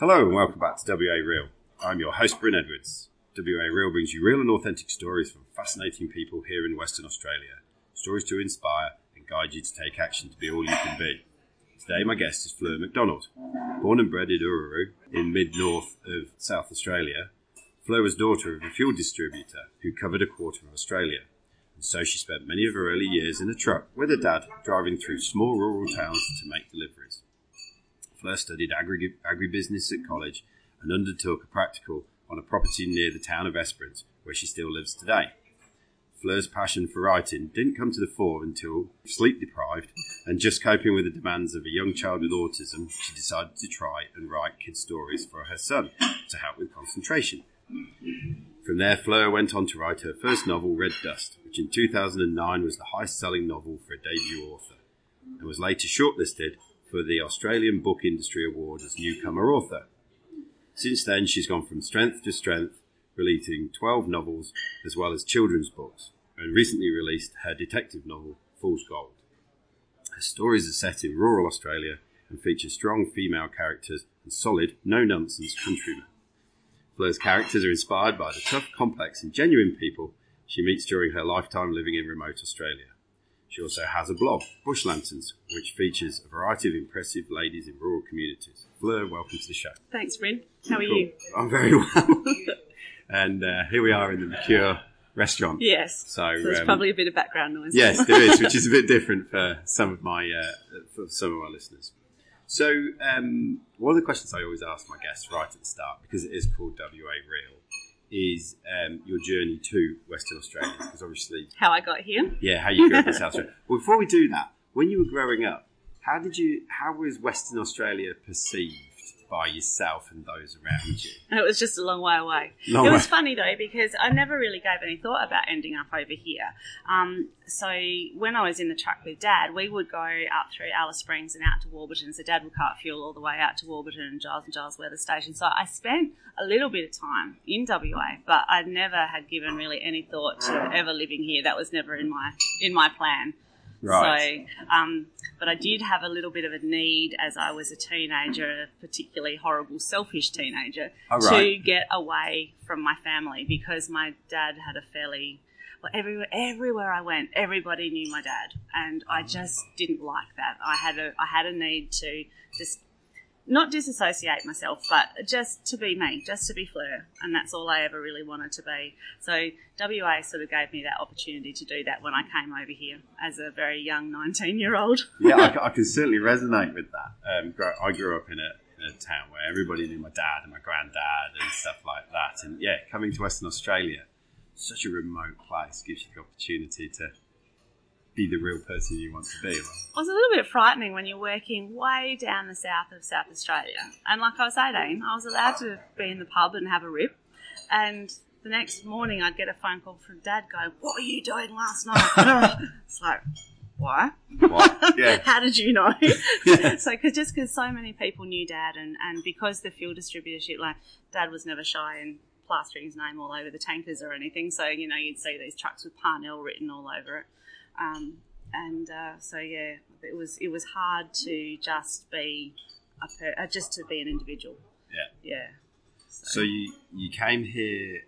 Hello and welcome back to WA Real. I'm your host, Bryn Edwards. WA Real brings you real and authentic stories from fascinating people here in Western Australia. Stories to inspire and guide you to take action to be all you can be. Today, my guest is Fleur McDonald. Born and bred in Orroroo, in mid-north of South Australia, Fleur was daughter of a fuel distributor who covered a quarter of Australia. And so she spent many of her early years in a truck with her dad driving through small rural towns to make deliveries. Fleur studied agri- agribusiness at college and undertook a practical on a property near the town of Esperance, where she still lives today. Fleur's passion for writing didn't come to the fore until, sleep deprived and just coping with the demands of a young child with autism, she decided to try and write kid stories for her son to help with concentration. From there, Fleur went on to write her first novel, Red Dust, which in 2009 was the highest selling novel for a debut author, and was later shortlisted for the Australian Book Industry Award as Newcomer Author. Since then, she's gone from strength to strength, releasing 12 novels as well as children's books, and recently released her detective novel, Fool's Gold. Her stories are set in rural Australia and feature strong female characters and solid, no nonsense countrymen. Fleur's characters are inspired by the tough, complex, and genuine people she meets during her lifetime living in remote Australia. She also has a blog, Bush Lanterns, which features a variety of impressive ladies in rural communities. Fleur, welcome to the show. Thanks, Bryn. How are Cool. you? I'm very well. and uh, here we are in the Mercure restaurant. Yes. So, So there's um, probably a bit of background noise. Yes, there is, which is a bit different for some of my uh, for some of our listeners. So, um, one of the questions I always ask my guests right at the start, because it is called WA Real, is um, your journey to Western Australia. Because obviously, How I got here. yeah, how you grew up in South Australia. Well, before we do that, when you were growing up, how did you? How was Western Australia perceived by yourself and those around you? It was just a long way away. Long it was way. funny though because I never really gave any thought about ending up over here. Um, so when I was in the truck with Dad, we would go up through Alice Springs and out to Warburton. So Dad would cart fuel all the way out to Warburton and Giles and Giles Weather Station. So I spent a little bit of time in WA, but I never had given really any thought to ever living here. That was never in my in my plan. Right. So, um, but I did have a little bit of a need as I was a teenager, a particularly horrible, selfish teenager, Oh, to get away from my family because my dad had a fairly well, everywhere everywhere I went, everybody knew my dad, and I just didn't like that. I had a I had a need to just not disassociate myself, but just to be me, just to be Fleur, and that's all I ever really wanted to be. So WA sort of gave me that opportunity to do that when I came over here as a very young 19 year old. yeah, I, I can certainly resonate with that. Um, I grew up in a, in a town where everybody knew my dad and my granddad and stuff like that. And yeah, coming to Western Australia, such a remote place gives you the opportunity to be the real person you want to be. It was a little bit frightening when you're working way down the south of South Australia. And like I was 18, I was allowed to be in the pub and have a rip. And the next morning, I'd get a phone call from Dad going, What were you doing last night? it's like, Why? What? Yeah. How did you know? Yeah. so cause, just because so many people knew Dad, and, and because the fuel distributorship, like Dad was never shy in plastering his name all over the tankers or anything. So you know you'd see these trucks with Parnell written all over it, um, and uh, so yeah, it was it was hard to just be a per- uh, just to be an individual. Yeah. Yeah. So you, you came here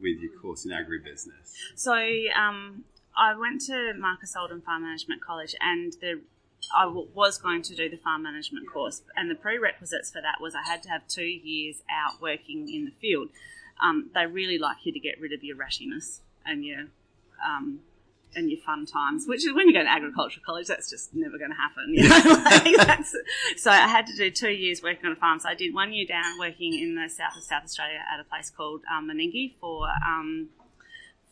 with your course in agribusiness. So um, I went to Marcus Oldham Farm Management College, and the I w- was going to do the farm management course, and the prerequisites for that was I had to have two years out working in the field. Um, they really like you to get rid of your rashiness and your um, and your fun times, which is when you go to agricultural college, that's just never going to happen. You know? Like, so I had to do two years working on a farm. So I did one year down working in the south of South Australia at a place called um, Meningie for um,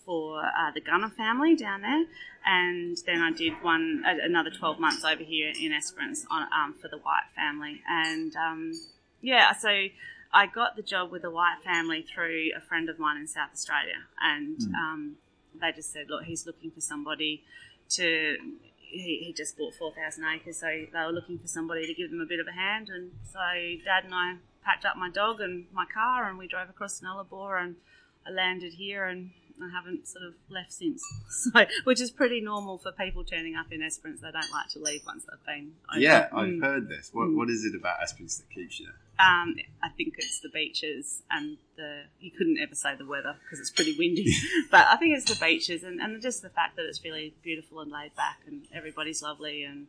for uh, the Gunner family down there, and then I did one another twelve months over here in Esperance on um, for the White family, and um, yeah, so I got the job with the White family through a friend of mine in South Australia, and um, they just said, look, he's looking for somebody to. He, he just bought four thousand acres, so they were looking for somebody to give them a bit of a hand, and so Dad and I packed up my dog and my car, and we drove across Nullarbor, and I landed here, and I haven't sort of left since. So, which is pretty normal for people turning up in Esperance. They don't like to leave once they've been. Over. Yeah, I've Mm. heard this. What, what is it about Esperance that keeps you there? Um, I think it's the beaches and the. You couldn't ever say the weather because it's pretty windy, but I think it's the beaches and, and just the fact that it's really beautiful and laid back and everybody's lovely and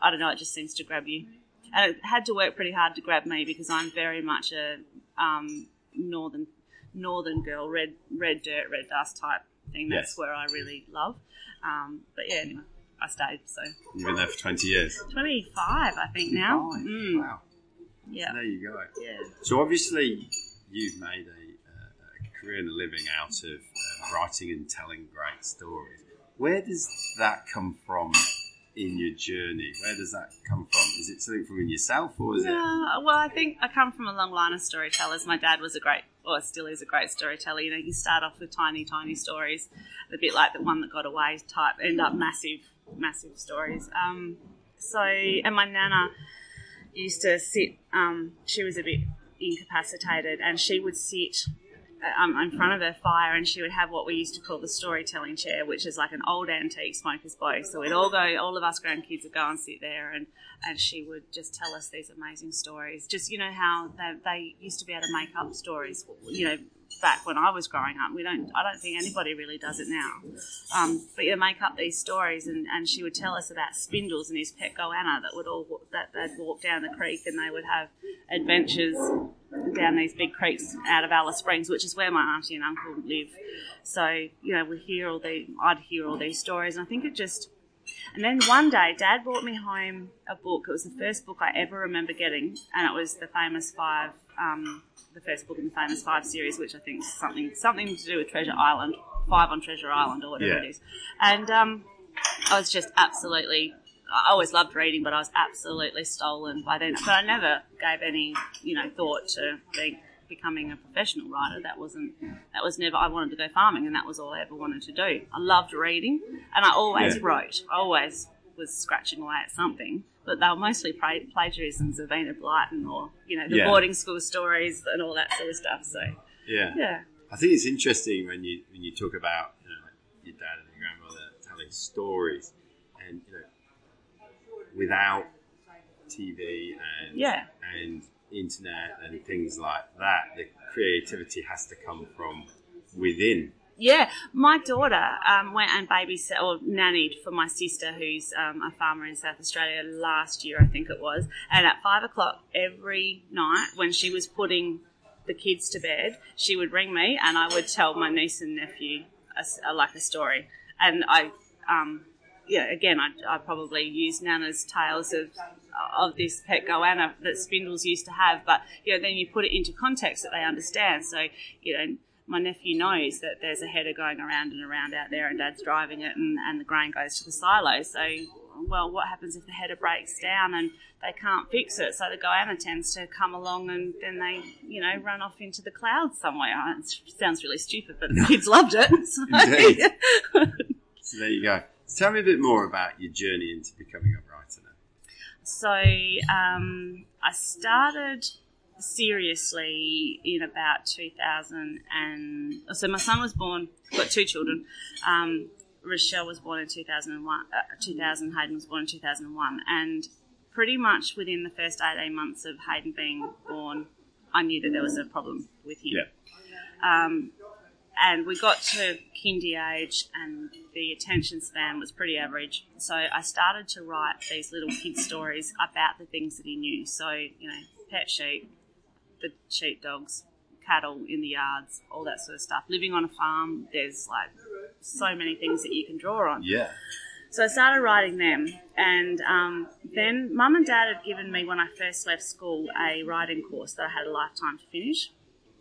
I don't know. It just seems to grab you. And it had to work pretty hard to grab me because I'm very much a um, northern northern girl, red red dirt, red dust type thing. That's Yes. where I really love. Um, but yeah, anyway, I stayed. So You've been there for 20 years. 25, I think now. Mm, Wow. Yeah, There you go. yeah. So obviously, you've made a, a, career and a living out of uh, writing and telling great stories. Where does that come from in your journey? Where does that come from? Is it something from in yourself, or is it? Well, I think I come from a long line of storytellers. My dad was a great, or still is a great storyteller. You know, you start off with tiny, tiny stories, a bit like the one that got away type, end up massive, massive stories. Um, so, and my nana used to sit. Um, she was a bit incapacitated, and she would sit um, in front of her fire, and she would have what we used to call the storytelling chair, which is like an old antique smoker's bow. So we'd all go, all of us grandkids would go and sit there, and, and she would just tell us these amazing stories. Just you know how they, they used to be able to make up stories, you know, back when I was growing up. We don't, I don't think anybody really does it now. Um, but you make up these stories, and, and she would tell us about Spindles and his pet goanna that would all that they'd walk down the creek, and they would have adventures down these big creeks out of Alice Springs, which is where my auntie and uncle live. So you know, we hear all the I'd hear all these stories, and I think it just. And then one day, Dad brought me home a book. It was the first book I ever remember getting, and it was the famous five, um, the first book in the famous five series, which I think is something something to do with Treasure Island, Five on Treasure Island, or whatever Yeah. it is. And um, I was just absolutely. I always loved reading, but I was absolutely stolen by then. But I never gave any, you know, thought to be, becoming a professional writer. That wasn't. That was never. I wanted to go farming, and that was all I ever wanted to do. I loved reading, and I always Yeah. wrote. I always was scratching away at something. But they were mostly pla- plagiarisms of Enid Blyton or, you know, the Yeah. boarding school stories and all that sort of stuff. So, Yeah. yeah. I think it's interesting when you when you talk about you know, your dad and your grandmother telling stories, and you know, without TV and Yeah. and internet and things like that, the creativity has to come from within. Yeah, my daughter um, went and babysat or nannied for my sister, who's um, a farmer in South Australia, last year, I think it was. And at five o'clock every night, when she was putting the kids to bed, she would ring me and I would tell my niece and nephew a a like a story. And I, um, yeah, again, I, I probably used Nana's tales of of this pet goanna that spindles used to have, but you know, then you put it into context that they understand. So, you know, my nephew knows that there's a header going around and around out there, and Dad's driving it, and, and the grain goes to the silo. So, well, what happens if the header breaks down and they can't fix it? So the goanna tends to come along, and then they, you know, run off into the clouds somewhere. Uh, It sounds really stupid, but the kids loved it. So, Indeed. So there you go. So tell me a bit more about your journey into becoming a writer. Then. So um, I started seriously in about 2000 and so my son was born got two children. Um, Rochelle was born in 2001 uh, 2000 Hayden was born in 2001 and pretty much within the first 18 months of Hayden being born I knew that there was a problem with him. Yeah. um, and we got to kindy age and the attention span was pretty average. So i started to write these little kid stories about the things that he knew. So you know pet sheep the sheepdogs cattle in the yards all that sort of stuff living on a farm there's like so many things that you can draw on Yeah. so I started writing them, and um, then Mum and Dad had given me when I first left school a writing course that I had a lifetime to finish.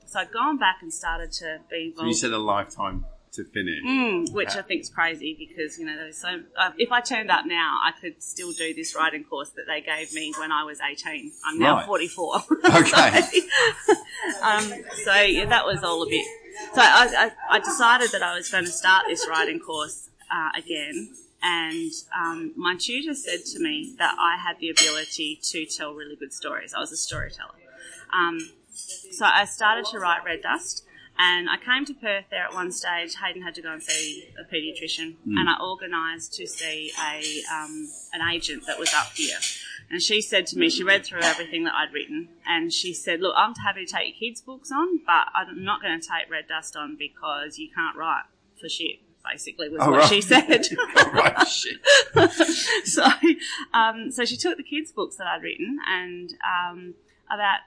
So I'd gone back and started to be So you said a lifetime to finish. Mm, which Yeah. I think is crazy because you know there's so. Uh, if I turned up now, I could still do this writing course that they gave me when I was 18. I'm now Right. 44. Okay. um, so yeah, that was all a bit. So I, I, I decided that I was going to start this writing course uh, again, and um, my tutor said to me that I had the ability to tell really good stories. I was a storyteller. Um, so I started to write Red Dust, And I came to Perth there at one stage. Hayden had to go and see a paediatrician, and I organised to see a um, an agent that was up here. And she said to me, she read through everything that I'd written, and she said, "Look, I'm happy to take your kids' books on, but I'm not going to take Red Dust on because you can't write for shit." Basically, was Oh, what right. she said. right, shit. so, um, so she took the kids' books that I'd written, and um, about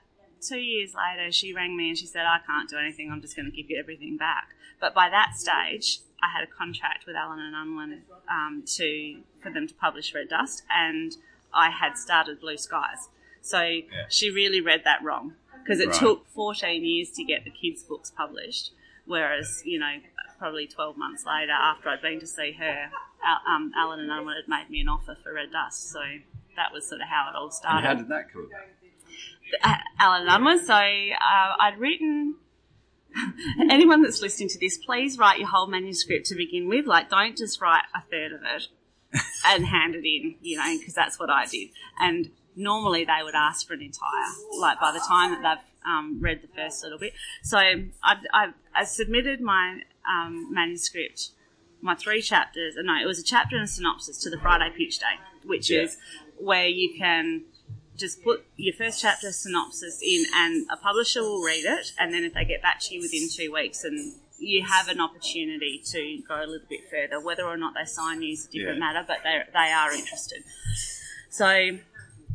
two years later, she rang me and she said, "I can't do anything. I'm just going to give you everything back." But by that stage, I had a contract with Allen and Unwin um, to for them to publish Red Dust, and I had started Blue Skies. So she really read that wrong because it Right. took 14 years to get the kids' books published, whereas you know probably 12 months later, after I'd been to see her, um, Allen and Unwin had made me an offer for Red Dust. So that was sort of how it all And started. how did that come about? Uh, Allen Unwin. So uh, I'd written. Anyone that's listening to this, please write your whole manuscript to begin with. Like, don't just write a third of it and hand it in, you know, because that's what I did. And normally they would ask for an entire, like by the time that they've um, read the first little bit. So I, I, I submitted my um, manuscript, my three chapters. No, it was a chapter and a synopsis to the Friday Pitch Day, which Yeah. is where you can just put your first chapter synopsis in and a publisher will read it and then if they get back to you within two weeks and you have an opportunity to go a little bit further whether or not they sign you is a different Yeah. matter but they they are interested so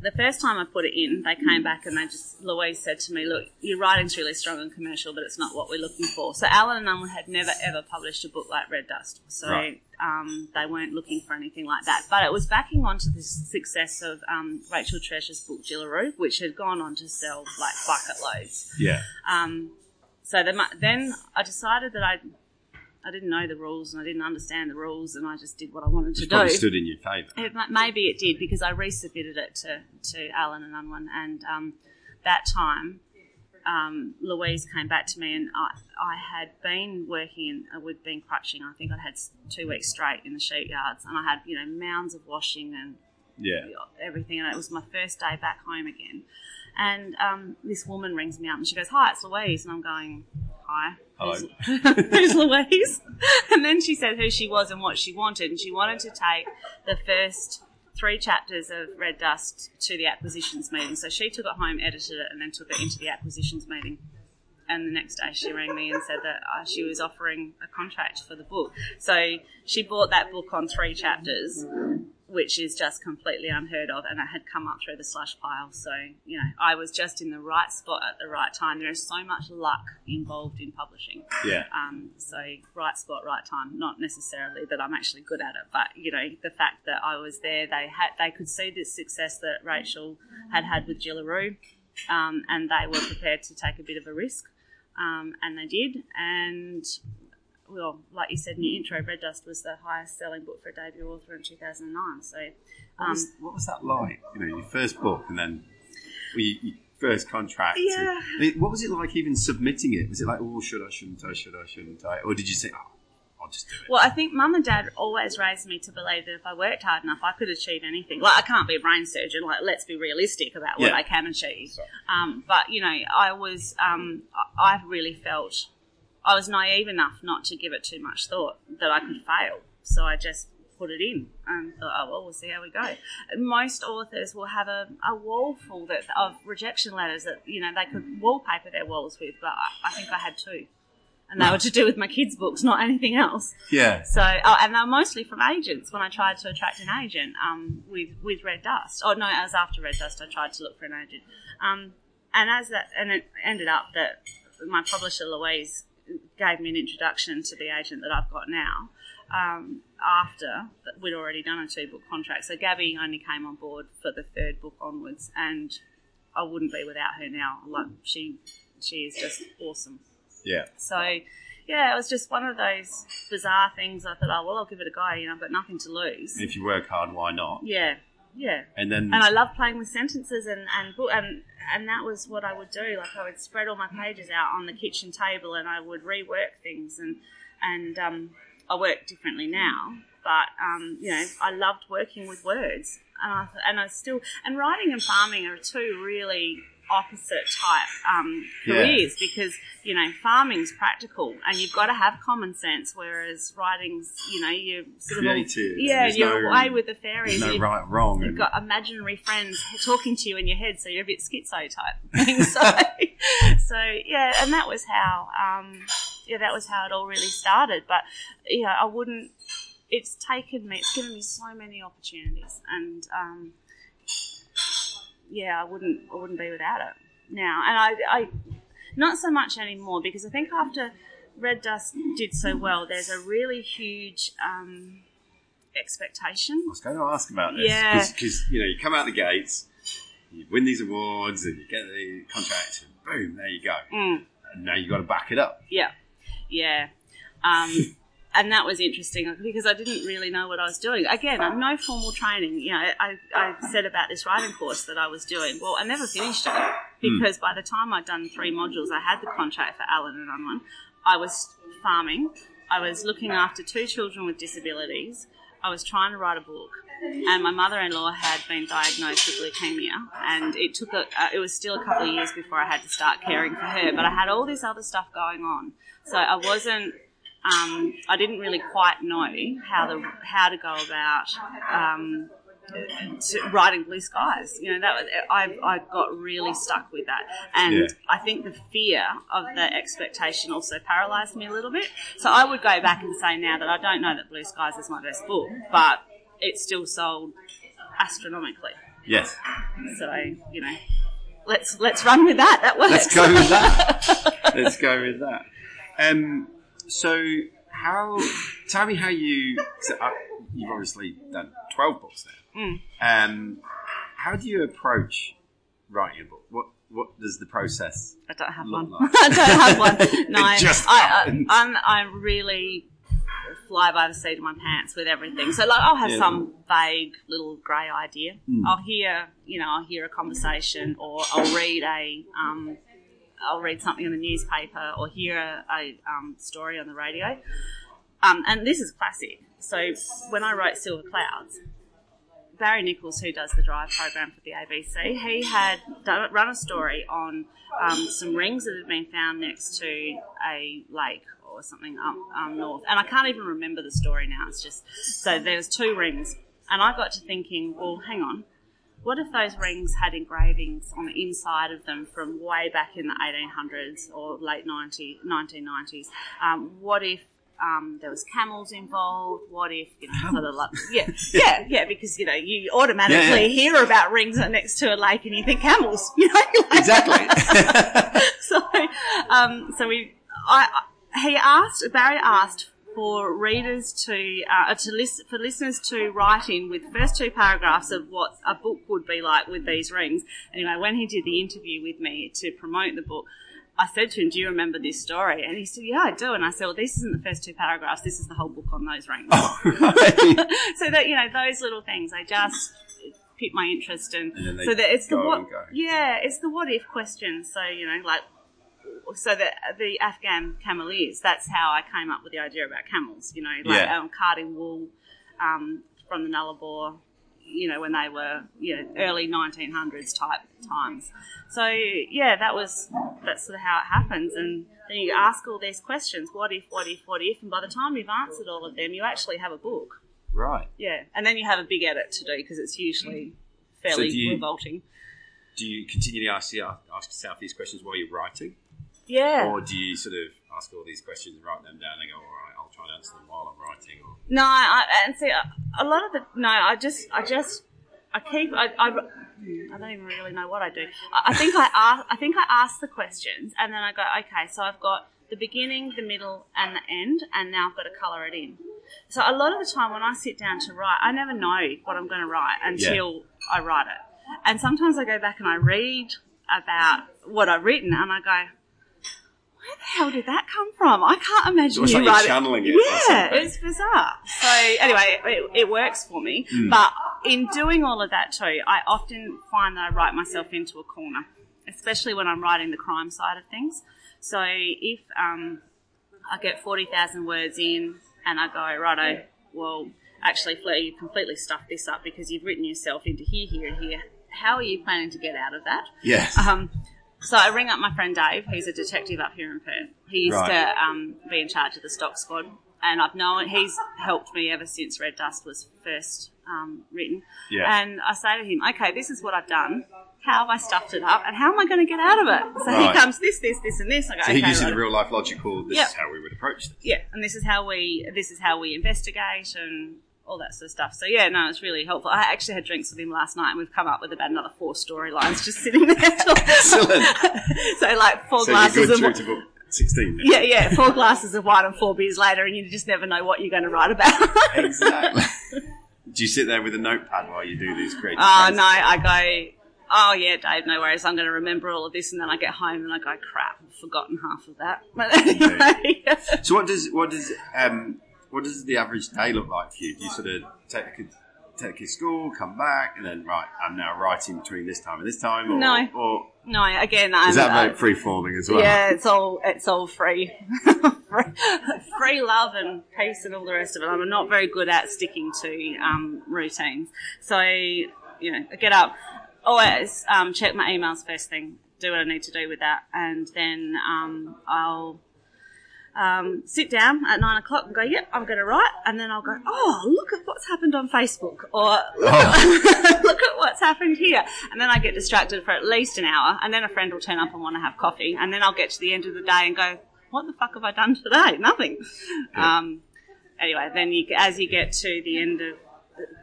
the first time I put it in, they came back and they just Louise said to me, "Look, your writing's really strong and commercial, but it's not what we're looking for." So Allen and Unwin had never ever published a book like Red Dust, so Right. um, they weren't looking for anything like that. But it was backing onto the success of um, Rachael Treasure's book Jillaroo, which had gone on to sell like bucket loads. Yeah. Um, so the, then I decided that I I didn't know the rules and I didn't understand the rules, and I just did what I wanted to do. stood in your favour. It, maybe it did because I resubmitted it to, to Allen and Unwin, and um, that time um, Louise came back to me, and I, I had been working in, uh, with been crutching. I think I'd had two weeks straight in the sheep yards, and I had you know mounds of washing and Yeah. everything, and it was my first day back home again. And um, this woman rings me up and she goes, "Hi, it's Louise," and I'm going, "Hi." Hello. Louise? And then she said who she was and what she wanted, and she wanted to take the first three chapters of Red Dust to the acquisitions meeting. So she took it home, edited it, and then took it into the acquisitions meeting. And the next day she rang me and said that uh, she was offering a contract for the book. So she bought that book on three chapters, which is just completely unheard of, and it had come up through the slush pile. So, you know, I was just in the right spot at the right time. There is so much luck involved in publishing. Yeah. Um, so, right spot, right time. Not necessarily that I'm actually good at it, but you know, the fact that I was there, they had, they could see the success that Rachael had had with Jillaroo, um, and they were prepared to take a bit of a risk, um, and they did. And well, like you said in your intro, Red Dust was the highest selling book for a debut author in 2009. So, What, um, was, what was that like? You know, your first book and then your, your first contract. and- Yeah. I mean, what was it like even submitting it? Was it like, oh, should I, shouldn't I, should I, shouldn't I? Or did you say, oh, I'll just do it? Well, I think mum and dad always raised me to believe that if I worked hard enough, I could achieve anything. Like, I can't be a brain surgeon. Like, let's be realistic about what Yeah. I can achieve. Um, but, you know, I was, um, I really felt I was naive enough not to give it too much thought that I could fail. So I just put it in and thought, oh, well, we'll see how we go. Most authors will have a, a wall full that, of rejection letters that, you know, they could wallpaper their walls with, but I, I think I had two. And they were to do with my kids' books, not anything else. yeah. So, oh, and they were mostly from agents when I tried to attract an agent um, with with Red Dust. Oh no, it was after Red Dust I tried to look for an agent. Um, and as that, and it ended up that my publisher Louise gave me an introduction to the agent that I've got now. Um, after that we'd already done a two book contract, so Gabby only came on board for the third book onwards, and I wouldn't be without her now. Like she, she is just awesome. Yeah. So, yeah, it was just one of those bizarre things. I thought, oh, well, I'll give it a go. You know, I've got nothing to lose. If you work hard, why not? Yeah, yeah. And then, And I love playing with sentences and and and and that was what I would do. Like I would spread all my pages out on the kitchen table and I would rework things and and um, I work differently now. But um, you know, I loved working with words, and I and I still and writing and farming are two really opposite type um, Yeah. careers because you know farming's practical and you've got to have common sense, whereas writing's you know you're sort of all- Creative. yeah you're no- away with the fairies. No right wrong. You've got imaginary friends talking to you in your head, so you're a bit schizo type thing. So, so yeah, and that was how, um, yeah, that was how it all really started. But yeah, I wouldn't. It's taken me. It's given me so many opportunities, and um, yeah, I wouldn't. I wouldn't be without it now. And I, I, not so much anymore because I think after Red Dust did so well, there's a really huge um, expectation I was going to ask about this. Yeah. Because, you know, you come out the gates, you win these awards, and you get the contract, and boom, there you go. Mm. And now you've got to back it up. Yeah, yeah. Um, and that was interesting because I didn't really know what I was doing. Again, I'm no formal training. You know, I, I said about this writing course that I was doing. Well, I never finished it because by the time I'd done three modules, I had the contract for Allen and Unwin. I was farming. I was looking after two children with disabilities. I was trying to write a book, and my mother-in-law had been diagnosed with leukemia, and it took a, uh, it was still a couple of years before I had to start caring for her. But I had all this other stuff going on, so I wasn't. Um, I didn't really quite know how the how to go about um, to writing blue skies. You know that was, I I got really stuck with that, and Yeah. I think the fear of the expectation also paralysed me a little bit. So I would go back and say now that I don't know that Blue Skies is my best book, but it still sold astronomically. Yes. So you know, let's let's run with that. That works. Let's go with that. Let's go with that. Um, so, how? Tell me how you. Uh, you've obviously done twelve books now. Mm. Um, how do you approach writing a book? What What does the process? I don't have one. like- I don't have one. No, I, I, I'm I really fly by the seat of my pants with everything. So, like, I'll have Yeah. some vague little grey idea. Mm. I'll hear, you know, I'll hear a conversation, or I'll read a, um, I'll read something in the newspaper, or hear a, a um, story on the radio. Um, and this is classic. So, when I wrote Silver Clouds, Barry Nicholls, who does the Drive program for the ABC, he had done, run a story on um, some rings that had been found next to a lake or something up um, north. And I can't even remember the story now. It's just so there was two rings, and I got to thinking, well, hang on. What if those rings had engravings on the inside of them from way back in the 1800s or late 90, 1990s? Um, what if um, there was camels involved? What if, you know, sort of like, yeah, yeah, yeah, because, you know, you automatically Yeah, yeah. hear about rings next to a lake and you think camels, you know? like- Exactly. so, um, so we, I, I- he asked, Barry asked for readers to, uh, to listen, for listeners to write in with the first two paragraphs of what a book would be like with these rings. Anyway, when he did the interview with me to promote the book, I said to him, "Do you remember this story?" And he said, "Yeah, I do." And I said, "Well, this isn't the first two paragraphs. This is the whole book on those rings." Oh, right. so that you know those little things, I just pique my interest, and, And so that it's the what, yeah, it's the what if questions. So you know, like, so that the Afghan cameliers. That's how I came up with the idea about camels. You know, like Yeah. um, carting wool um, from the Nullarbor. You know, when they were you know early 1900s type times. So yeah, that was that's sort of how it happens, and then you ask all these questions: what if, what if, what if, and by the time you've answered all of them, you actually have a book. right. Yeah, and then you have a big edit to do because it's usually fairly So do you- revolting. Do you continually ask, ask yourself these questions while you're writing? Yeah. Or do you sort of ask all these questions, write them down, and go, all right, I'll try and answer them while I'm writing? Or... No, I, and see, a, a lot of the no, I just, I just, I keep, I, I, I don't even really know what I do. I, I think I ask, I think I ask the questions, and then I go, okay, so I've got the beginning, the middle, and the end, and now I've got to colour it in. So a lot of the time when I sit down to write, I never know what I'm going to write until I write it. And sometimes I go back and I read about what I've written, and I go, the hell did that come from? I can't imagine It's you like channeling it Yeah, it's bizarre. So anyway, it, it works for me. Hmm. But in doing all of that too, I often find that I write myself into a corner, especially when I'm writing the crime side of things. So if um, I get forty thousand words in, and I go, righto, well, actually, Fleur, you completely stuffed this up because you've written yourself into here, here, and here. how are you planning to get out of that? Yes. Um, so I ring up my friend Dave, who's a detective up here in Perth. He used Right. to um, be in charge of the stock squad, and I've known he's helped me ever since Red Dust was first um, written. Yeah. And I say to him, "Okay, this is what I've done. How have I stuffed it up, and how am I going to get out of it?" So Right. he comes this, this, this, and this. I go, so he okay, gives you right. the real life logical. This Yeah. is how we would approach this. yeah, and this is how we this is how we investigate and all that sort of stuff. So yeah, no, it's really helpful. I actually had drinks with him last night, and we've come up with about another four storylines just sitting there. Excellent. so like four So glasses of through sixteen. then? yeah, yeah, four glasses of wine and four beers later, and you just never know what you're going to write about. Exactly. Do you sit there with a notepad while you do these creative? Oh phrases? no, I go. Oh yeah, Dave, no worries. I'm going to remember all of this, and then I get home and I go, crap, I've forgotten half of that. But anyway, So what does what does um what does the average day look like for you? Do you sort of take the kid take the kid to school, come back, and then right, I'm now writing between this time and this time, or, No. or no, again, I'm, is that uh, free forming as well? Yeah, it's all it's all free. free, free love and peace and all the rest of it. I'm not very good at sticking to um, routines. So you know, I get up, always um, check my emails first thing, do what I need to do with that, and then um, I'll. Um, sit down at nine o'clock and go, yep, I'm going to write. And then I'll go, oh, look at what's happened on Facebook. Or look, at, look at what's happened here. And then I get distracted for at least an hour. And then a friend will turn up and want to have coffee. And then I'll get to the end of the day and go, what the fuck have I done today? Nothing. Yeah. Um, anyway, then you, as you get to the end of,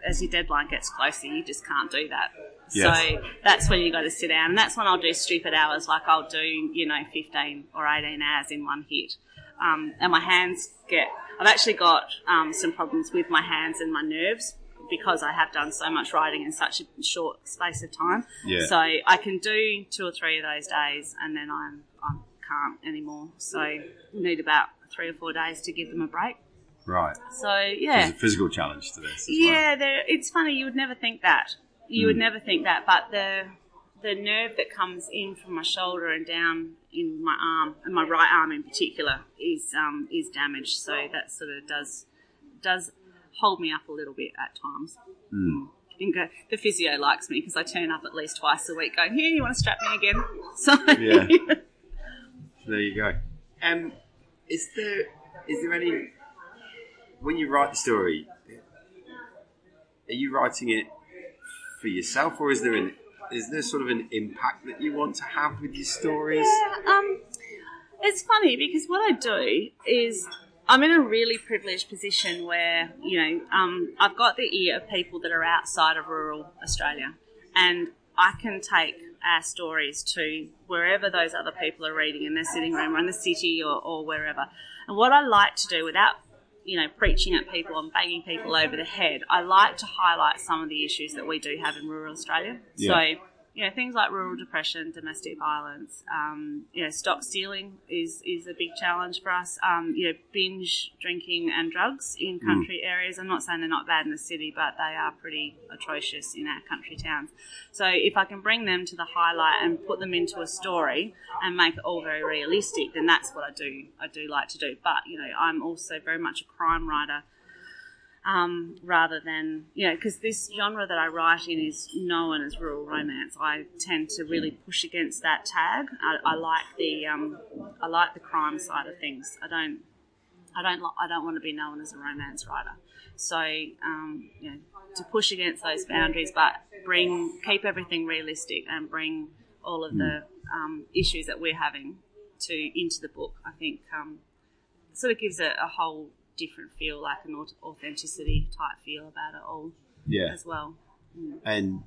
as your deadline gets closer, you just can't do that. Yes. So that's when you got to sit down, and that's when I'll do stupid hours, like I'll do, you know, fifteen or eighteen hours in one hit, um, and my hands get. I've actually got um, some problems with my hands and my nerves because I have done so much writing in such a short space of time. Yeah. So I can do two or three of those days, and then I'm I can't anymore. So need about three or four days to give them a break. Right. So yeah, There's a physical challenge to this. as well. yeah, it's funny. You would never think that. You Hmm. would never think that, but the the nerve that comes in from my shoulder and down in my arm, and my right arm in particular, is um, is damaged. So that sort of does does hold me up a little bit at times. Mm. I think the physio likes me because I turn up at least twice a week, going, "Here, you want to strap me again?" So Yeah. There you go. Um, is there is there any when you write the story? Are you writing it for yourself, or is there an is there sort of an impact that you want to have with your stories? Yeah, um, it's funny because what I do is I'm in a really privileged position where you know um, I've got the ear of people that are outside of rural Australia, and I can take our stories to wherever those other people are reading in their sitting room or in the city or, or wherever. And what I like to do without you know, preaching at people and banging people over the head, I like to highlight some of the issues that we do have in rural Australia. Yeah. So, you know, things like rural depression, domestic violence, um, you know, stock stealing is, is a big challenge for us. Um, you know, binge drinking and drugs in country areas. I'm not saying they're not bad in the city, but they are pretty atrocious in our country towns. So if I can bring them to the highlight and put them into a story and make it all very realistic, then that's what I do. I do like to do. But you know, I'm also very much a crime writer, um, rather than you know, because this genre that I write in is known as rural romance. I tend to really push against that tag. I, I like the um, I like the crime side of things. I don't I don't li- I don't want to be known as a romance writer. So um, you know, to push against those boundaries, but bring keep everything realistic and bring all of the um, issues that we're having to into the book. I think um, sort of gives a whole different feel, like an authenticity type feel about it all Yeah, as well. and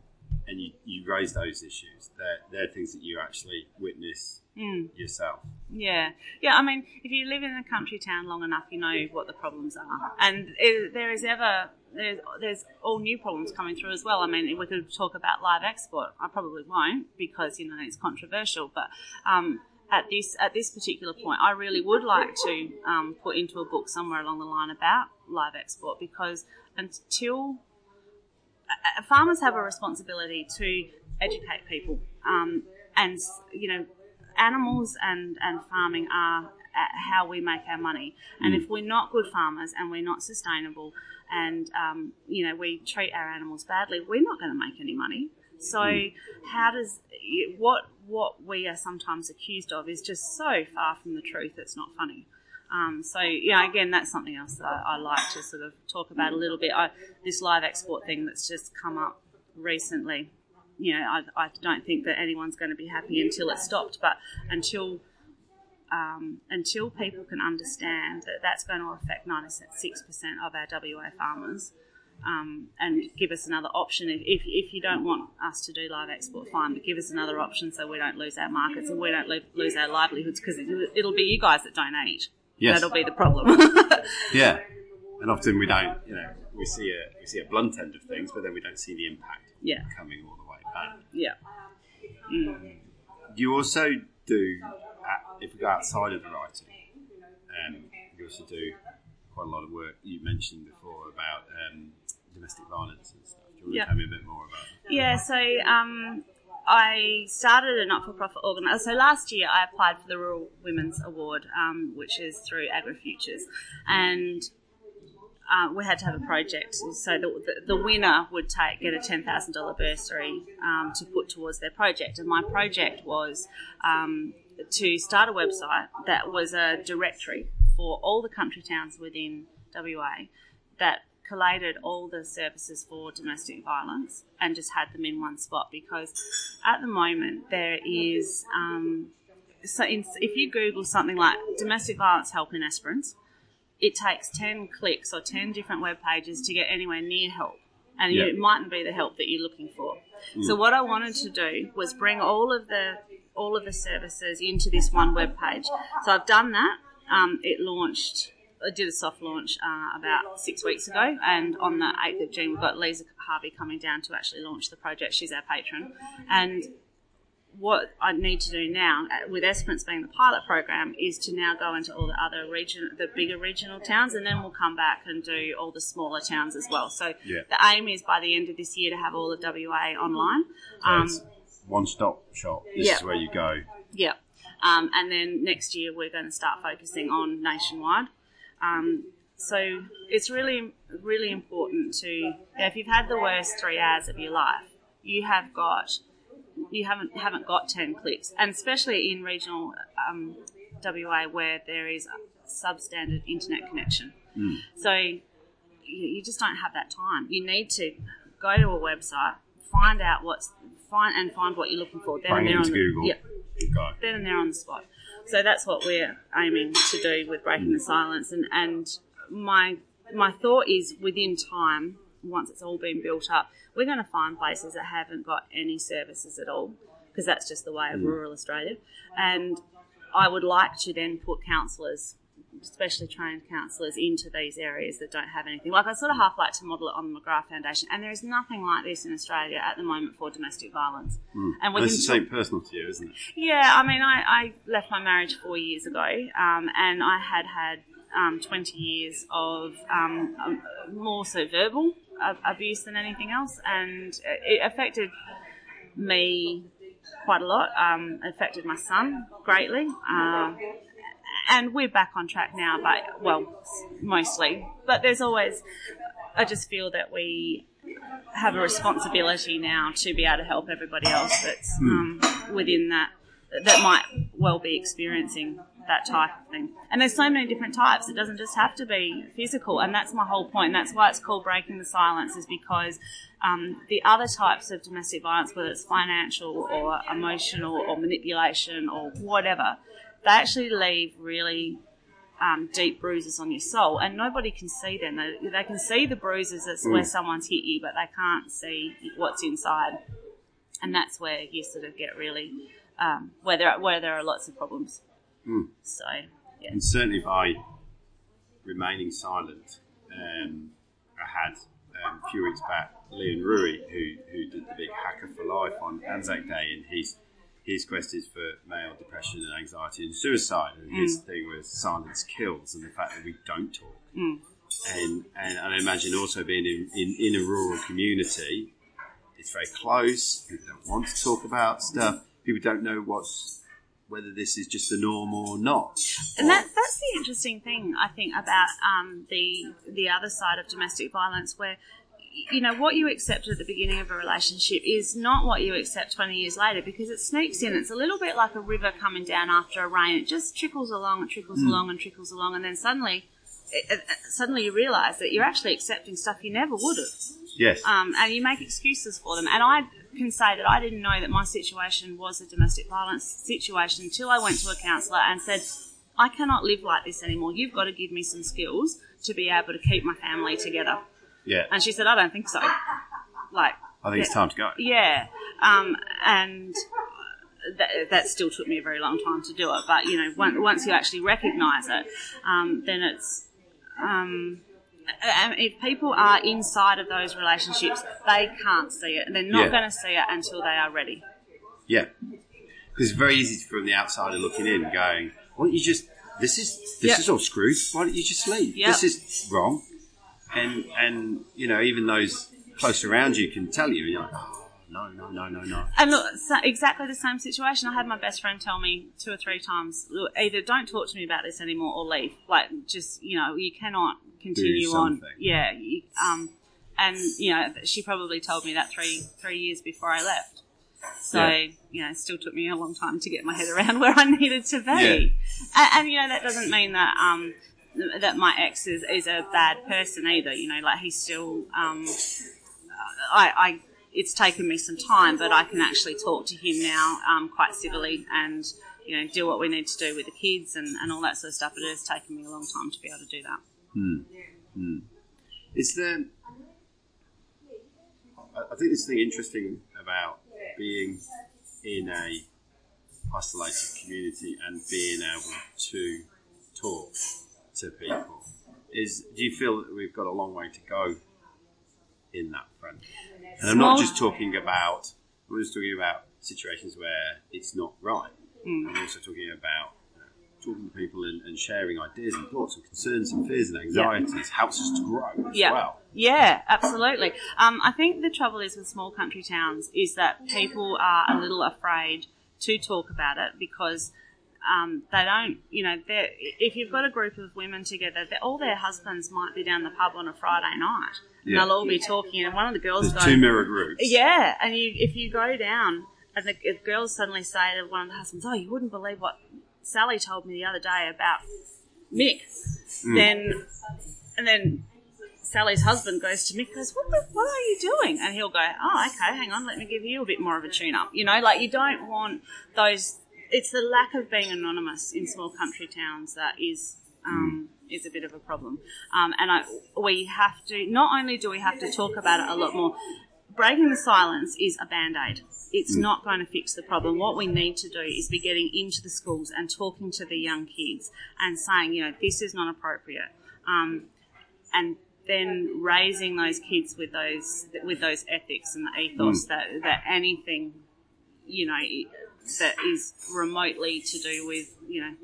and you, you raise those issues. They're they're things that you actually witness Mm. yourself. Yeah, yeah. I mean, if you live in a country town long enough, you know what the problems are, and it, there is ever there's there's all new problems coming through as well. I mean, we could talk about live export. I probably won't because you know it's controversial, but. Um, at this at this particular point, I really would like to um, put into a book somewhere along the line about live export because until uh, farmers have a responsibility to educate people, um, and you know, animals and and farming are uh, how we make our money. And if we're not good farmers and we're not sustainable, and um, you know, we treat our animals badly, we're not going to make any money. So how does what what we are sometimes accused of is just so far from the truth. It's not funny. Um, so yeah, again, that's something else that I, I, like to sort of talk about a little bit. I, this live export thing that's just come up recently. You know, I, I don't think that anyone's going to be happy until it's stopped, but until um, until people can understand that that's going to affect 96% of our WA farmers um, and give us another option. If, if, if, you don't want us to do live export, fine, but give us another option so we don't lose our markets and we don't lose our livelihoods because it, will be you guys that don't eat. Yes. That'll be the problem. yeah. And often we don't, you know, we see a we see a blunt end of things, but then we don't see the impact yeah. coming all the way back. Yeah. Mm. You also do, if we go outside of the writing, um, you also do quite a lot of work. You mentioned before about um, domestic violence and stuff. Do you want yep. to tell me a bit more about that? Yeah, so um, I started a not for profit organiser. So last year I applied for the Rural Women's Award, um, which is through AgriFutures. And uh, we had to have a project. So the, the, the winner would take get a $10,000 bursary um, to put towards their project. And my project was um, to start a website that was a directory for all the country towns within WA that collated all the services for domestic violence and just had them in one spot because at the moment there is um, so in, if you google something like domestic violence help in Esperance it takes 10 clicks or 10 different web pages to get anywhere near help and yep. it mightn't be the help that you're looking for mm. so what i wanted to do was bring all of the all of the services into this one web page so i've done that um, it launched I did a soft launch uh, about six weeks ago, and on the 8th of June, we've got Lisa Harvey coming down to actually launch the project. She's our patron. And what I need to do now, uh, with Esperance being the pilot program, is to now go into all the other region, the bigger regional towns, and then we'll come back and do all the smaller towns as well. So yeah. the aim is by the end of this year to have all of WA online. So um, one stop shop. This yeah. is where you go. Yeah. Um, and then next year we're going to start focusing on nationwide. Um, so it's really, really important to, you know, if you've had the worst three hours of your life, you have got, you haven't haven't got ten clicks, and especially in regional um, WA where there is substandard internet connection. Mm. So you, you just don't have that time. You need to go to a website, find out what's find and find what you're looking for. Then and there on the, Google. Yep. Then and there on the spot. So that's what we're aiming to do with breaking the silence. And, and my my thought is within time, once it's all been built up, we're going to find places that haven't got any services at all because that's just the way of mm. rural Australia. And I would like to then put counsellors especially trained counsellors into these areas that don't have anything. Like I sort of half like to model it on the McGrath Foundation, and there is nothing like this in Australia at the moment for domestic violence. Mm. And, and it's the same personal to you, isn't it? Yeah, I mean, I, I left my marriage four years ago, um, and I had had um, 20 years of um, um more so verbal abuse than anything else, and it affected me quite a lot. Um, affected my son greatly. Uh, and we're back on track now, but well, mostly. But there's always, I just feel that we have a responsibility now to be able to help everybody else that's hmm. um, within that that might well be experiencing that type of thing. And there's so many different types. It doesn't just have to be physical, and that's my whole point. That's why it's called breaking the silence, is because um, the other types of domestic violence, whether it's financial or emotional or manipulation or whatever, they actually leave really um, deep bruises on your soul, and nobody can see them. They, they can see the bruises that's mm. where someone's hit you, but they can't see what's inside, and that's where you sort of get really um, where there are, where there are lots of problems. Mm. So, yeah. and certainly by remaining silent, um, I had um, a few weeks back Leon Rui, who who did the big Hacker for Life on Anzac Day, and he's his quest is for male depression and anxiety and suicide. And mm. his thing was silence kills and the fact that we don't talk. Mm. And, and, and I imagine also being in, in, in a rural community, it's very close. People don't want to talk about stuff. People don't know what's whether this is just the norm or not. And that, that's the interesting thing, I think, about um, the the other side of domestic violence, where you know what you accept at the beginning of a relationship is not what you accept 20 years later because it sneaks in it's a little bit like a river coming down after a rain it just trickles along and trickles along and trickles along and then suddenly it, it- suddenly you realize that you're actually accepting stuff you never would have Yes. um, and you make excuses for them. And I can say that I didn't know that my situation was a domestic violence situation until I went to a counsellor and said, I cannot live like this anymore. You've got to give me some skills to be able to keep my family together. Yeah. And she said, I don't think so. Like, I think it's time to go. yeah. Um, and that, that still took me a very long time to do it. But, you know, once, once you actually recognise it, um, then it's. Um, and if people are inside of those relationships, they can't see it. And They're not Yeah. going to see it until they are ready. Yeah. Because it's very easy from the outsider looking in, going, "Why don't you just? This is this Yeah. is all screwed. Why don't you just leave? Yeah. This is wrong." And and you know, even those close around you can tell you, you're like, "Oh, no, no, no, no, no." And look, exactly the same situation. I had my best friend tell me two or three times, look, either don't talk to me about this anymore or leave. Like, just, you know, you cannot continue on. Yeah. Um, and, you know, she probably told me that three, three years before I left. So, Yeah. you know, it still took me a long time to get my head around where I needed to be. Yeah. And, and, you know, that doesn't mean that, um, that my ex is, is a bad person either. You know, like he's still, um, I, I it's taken me some time, but I can actually talk to him now um, quite civilly and you know do what we need to do with the kids and, and all that sort of stuff. But it has taken me a long time to be able to do that. Hmm. It's the. I I think there's something interesting about being in a isolated community and being able to talk to people is. Do you feel that we've got a long way to go in that front? And I'm not just talking about. I'm just talking about situations where it's not right. I'm also talking about you know, talking to people and, and sharing ideas and thoughts and concerns and fears and anxieties helps us to grow as Yeah. well. Yeah, absolutely. Um, I think the trouble is with small country towns is that people are a little afraid to talk about it because um, they don't, you know, if you've got a group of women together, all their husbands might be down the pub on a Friday night. And Yeah. they'll all be talking, and one of the girls There's goes, two mirror groups. Yeah, and you, if you go down, and the girls suddenly say to one of the husbands, "Oh, you wouldn't believe what Sally told me the other day about Mick," then and then Sally's husband goes to Mick, goes, "What the, what are you doing?" And he'll go, "Oh, okay, hang on, let me give you a bit more of a tune up." You know, like you don't want those. It's the lack of being anonymous in small country towns that is. Um, is a bit of a problem, um, and I, we have to. Not only do we have to talk about it a lot more, breaking the silence is a band aid. It's not going to fix the problem. What we need to do is be getting into the schools and talking to the young kids and saying, you know, this is not appropriate. Um, and then raising those kids with those with those ethics and the ethos that, that anything, you know, i- that is remotely to do with, you know,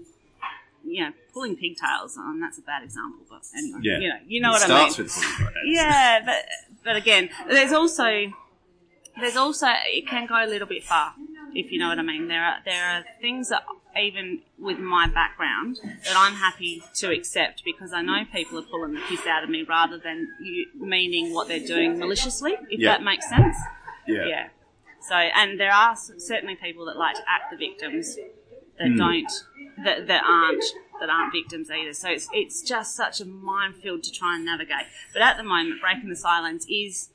you know, pulling pigtails on. That's a bad example, but anyway, Yeah. you know, you know it what I mean. with pulling right Yeah, but but again, there's also there's also it can go a little bit far, if you know what I mean. There are there are things that even with my background that I'm happy to accept because I know people are pulling the piss out of me rather than you meaning what they're doing maliciously, if Yeah. that makes sense. Yeah. Yeah. So, and there are certainly people that like to act the victims that Hmm. don't, that, that aren't, that aren't victims either. So it's, it's just such a minefield to try and navigate. But at the moment, breaking the silence is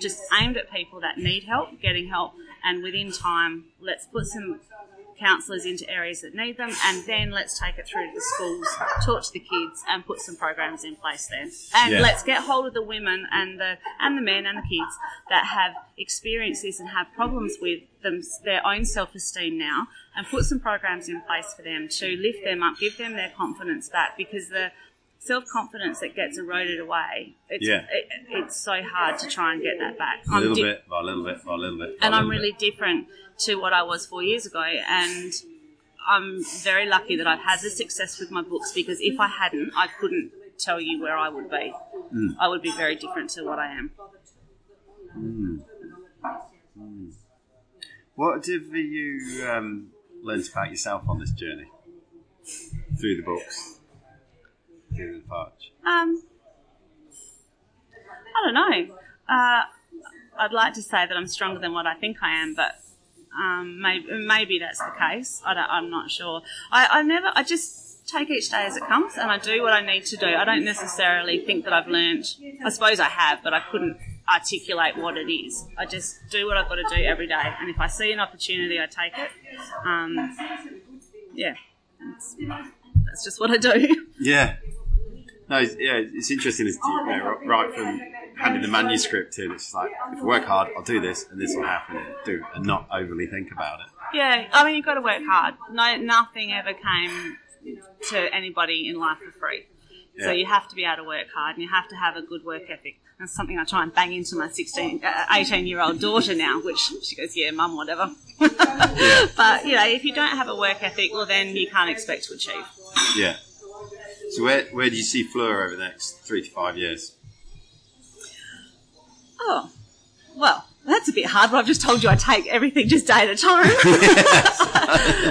just aimed at people that need help, getting help, and within time, let's put some counsellors into areas that need them, and then let's take it through to the schools, talk to the kids, and put some programs in place there. And Yeah. let's get hold of the women and the and the men and the kids that have experienced this and have problems with them their own self esteem now, and put some programs in place for them to lift them up, give them their confidence back, because the self confidence that gets eroded away, it's, Yeah. it, it's so hard to try and get that back. A little di- bit, by a little bit, by a little bit. by and I'm really bit. different to what I was four years ago. And I'm very lucky that I've had the success with my books because if I hadn't, I couldn't tell you where I would be. Mm. I would be very different to what I am. What have you um, learned about yourself on this journey? Through the books? Through the parch? Um, I don't know. Uh, I'd like to say that I'm stronger than what I think I am, but um, maybe, maybe that's the case. I am not sure. I, I never. I just take each day as it comes, and I do what I need to do. I don't necessarily think that I've learned. I suppose I have, but I couldn't articulate what it is. I just do what I've got to do every day, and if I see an opportunity, I take it. Um, yeah, that's, that's just what I do. Yeah. No, yeah, it's interesting. It's, right from handing the manuscript in, it's like if I work hard, I'll do this, and this will happen. And do and not overly think about it. Yeah, I mean you've got to work hard. No, nothing ever came to anybody in life for free. So you have to be able to work hard, and you have to have a good work ethic. That's something I try and bang into my 16, uh, 18 year old daughter now, which she goes, yeah, mum, whatever. yeah. But, you know, if you don't have a work ethic, well, then you can't expect to achieve. Yeah. So where, where do you see Fleur over the next three to five years? Oh, well, that's a bit hard, but I've just told you I take everything just day at a time.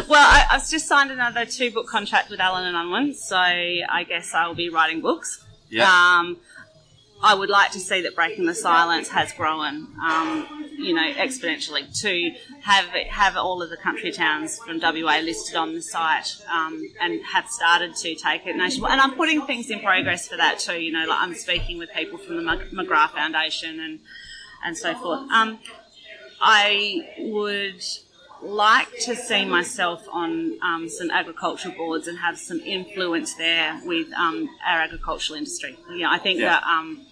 well, I, have just signed another two book contract with Allen and Unwin, so I guess I will be writing books. Yeah. Um, I would like to see that Breaking the Silence has grown, um, you know, exponentially. To have have all of the country towns from WA listed on the site um, and have started to take it nationwide. And I'm putting things in progress for that too. You know, like I'm speaking with people from the McGrath Foundation and and so forth. Um, I would like to see myself on um, some agricultural boards and have some influence there with um, our agricultural industry. You know, I think yeah. that um,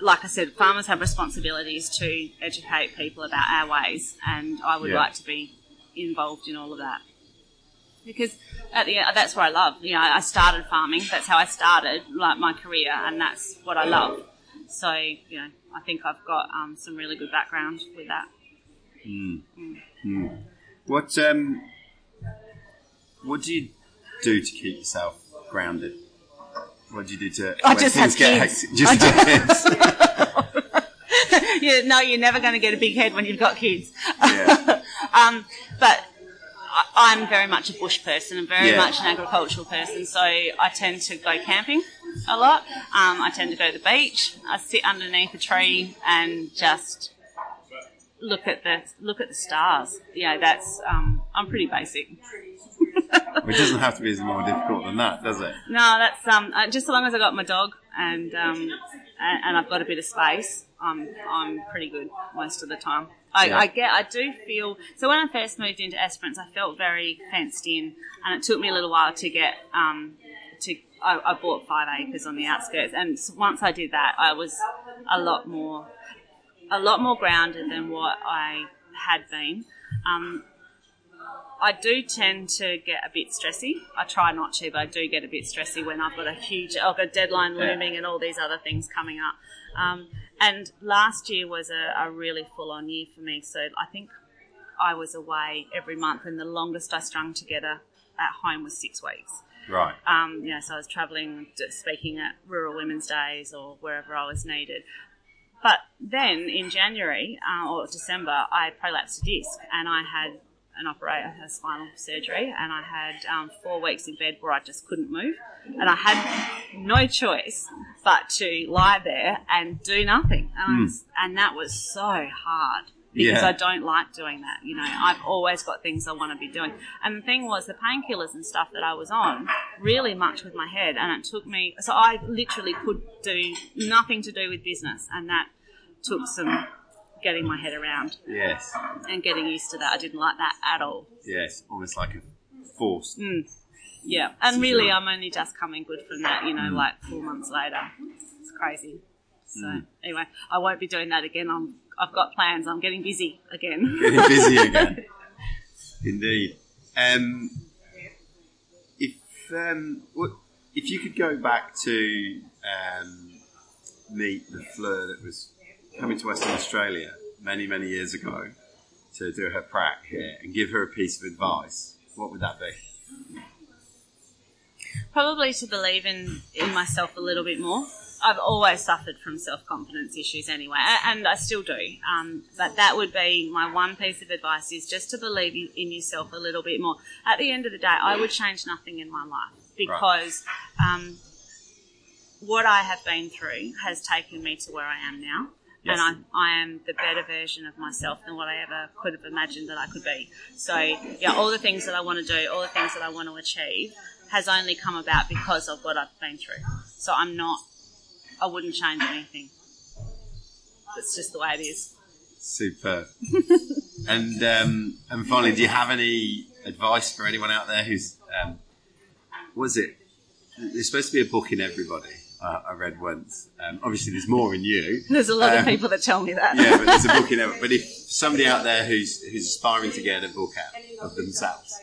like I said, farmers have responsibilities to educate people about our ways, and I would yeah. like to be involved in all of that because at the that's what I love. You know, I started farming. That's how I started like my career, and that's what I love. So you know, I think I've got um, some really good background with that. Mm. Mm. Mm. What um, what do you do to keep yourself grounded? What do you do to? I just have kids. just have kids. yeah, no, you're never going to get a big head when you've got kids. Yeah. um, but I'm very much a bush person and very yeah. much an agricultural person, so I tend to go camping a lot. Um, I tend to go to the beach. I sit underneath a tree and just look at the look at the stars. Yeah, that's um, I'm pretty basic. it doesn't have to be more difficult than that, does it? No, that's um, uh, just so long as I got my dog and um, and, and, I've got a bit of space, I'm I'm pretty good most of the time. I, yeah. I, get, I do feel. So when I first moved into Esperance, I felt very fenced in, and it took me a little while to get um, to. I, I bought five acres on the outskirts, and once I did that, I was a lot more, a lot more grounded than what I had been. Um, I do tend to get a bit stressy. I try not to, but I do get a bit stressy when I've got a huge, I've got a deadline looming and all these other things coming up. Um, and last year was a, a really full on year for me. So I think I was away every month, and the longest I strung together at home was six weeks. Right. Um, you know, so I was travelling, speaking at Rural Women's Days or wherever I was needed. But then in January uh, or December, I prolapsed a disc and I had an operation, a spinal surgery, and I had um, four weeks in bed where I just couldn't move, and I had no choice but to lie there and do nothing, and, mm. was, and that was so hard because yeah. I don't like doing that. You know, I've always got things I want to be doing. And the thing was, the painkillers and stuff that I was on really much with my head, and it took me. So I literally could do nothing to do with business, and that took some getting my head around. Yes. And getting used to that. I didn't like that at all. Yes, almost like a force. Mm. Yeah, and really, I'm only just coming good from that. You know, mm. like four months later, it's crazy. So mm. anyway, I won't be doing that again. I'm, I've got plans. I'm getting busy again. Getting busy again. Indeed. Um, if um, if you could go back to um, meet the Fleur that was coming to Western Australia many, many years ago to do her prac here and give her a piece of advice, what would that be? Probably to believe in, in myself a little bit more. I've always suffered from self confidence issues anyway, and I still do. Um, but that would be my one piece of advice: is just to believe in yourself a little bit more. At the end of the day, I would change nothing in my life because right. um, what I have been through has taken me to where I am now Yes. and I, I am the better version of myself than what I ever could have imagined that I could be. So, yeah, all the things that I want to do, all the things that I want to achieve, has only come about because of what I've been through. So I'm not, I wouldn't change anything. It's just the way it is. Super. and um, and finally, do you have any advice for anyone out there who's um, was it? There's supposed to be a book in everybody. Uh, I read once. Um, obviously, there's more in you. There's a lot of Um, people that tell me that. Yeah, but there's a book in it. But if somebody out there who's who's aspiring to get a book out of themselves,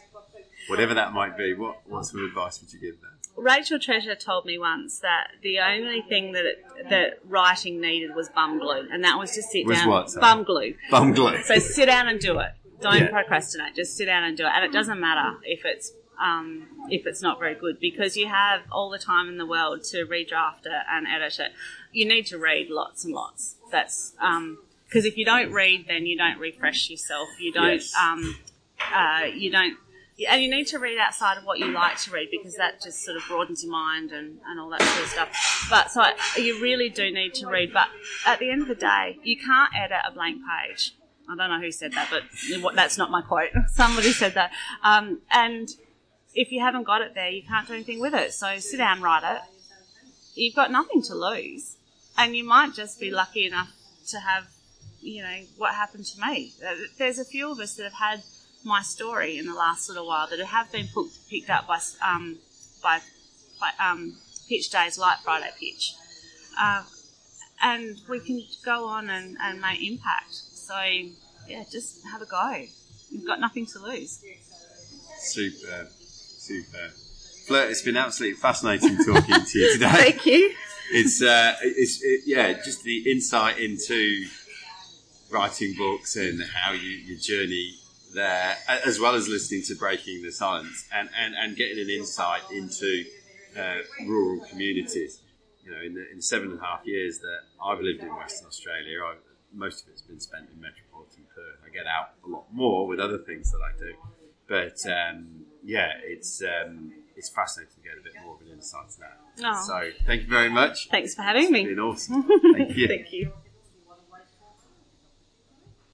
whatever that might be, what what sort of advice would you give them? Rachael Treasure told me once that the only thing that it, that writing needed was bum glue, and that was to sit Was down. what, sorry? Bum glue. Bum glue. So sit down and do it. Don't Yeah. procrastinate. Just sit down and do it. And it doesn't matter if it's um, if it's not very good because you have all the time in the world to redraft it and edit it. You need to read lots and lots. That's because if you don't read, then you don't refresh yourself. You don't. Yes. Um, uh, you don't. And you need to read outside of what you like to read because that just sort of broadens your mind and, and all that sort of stuff. But so I, you really do need to read. But at the end of the day, you can't edit a blank page. I don't know who said that, but that's not my quote. Somebody said that. Um, and if you haven't got it there, you can't do anything with it. So sit down, write it. You've got nothing to lose. And you might just be lucky enough to have, you know, what happened to me. Uh, There's a few of us that have had my story in the last little while that have been picked up by, um, by, by um, pitch days like Friday Pitch. Uh, and we can go on and, and make impact. So, yeah, just have a go. You've got nothing to lose. Superb, superb. Fleur, it's been absolutely fascinating talking to you today. Thank you. It's uh, it's it, yeah, just the insight into writing books and how you your journey there, as well as listening to Breaking the Silence and and, and getting an insight into uh, rural communities. You know, in the, in the seven and a half years that I've lived in Western Australia, I, most of it's been spent in metropolitan Perth. I get out a lot more with other things that I do, but um, yeah, it's um, it's fascinating to get a bit more of an insight to that. Oh. So, thank you very much. Thanks for having me. It's been awesome. Thank you. Thank you.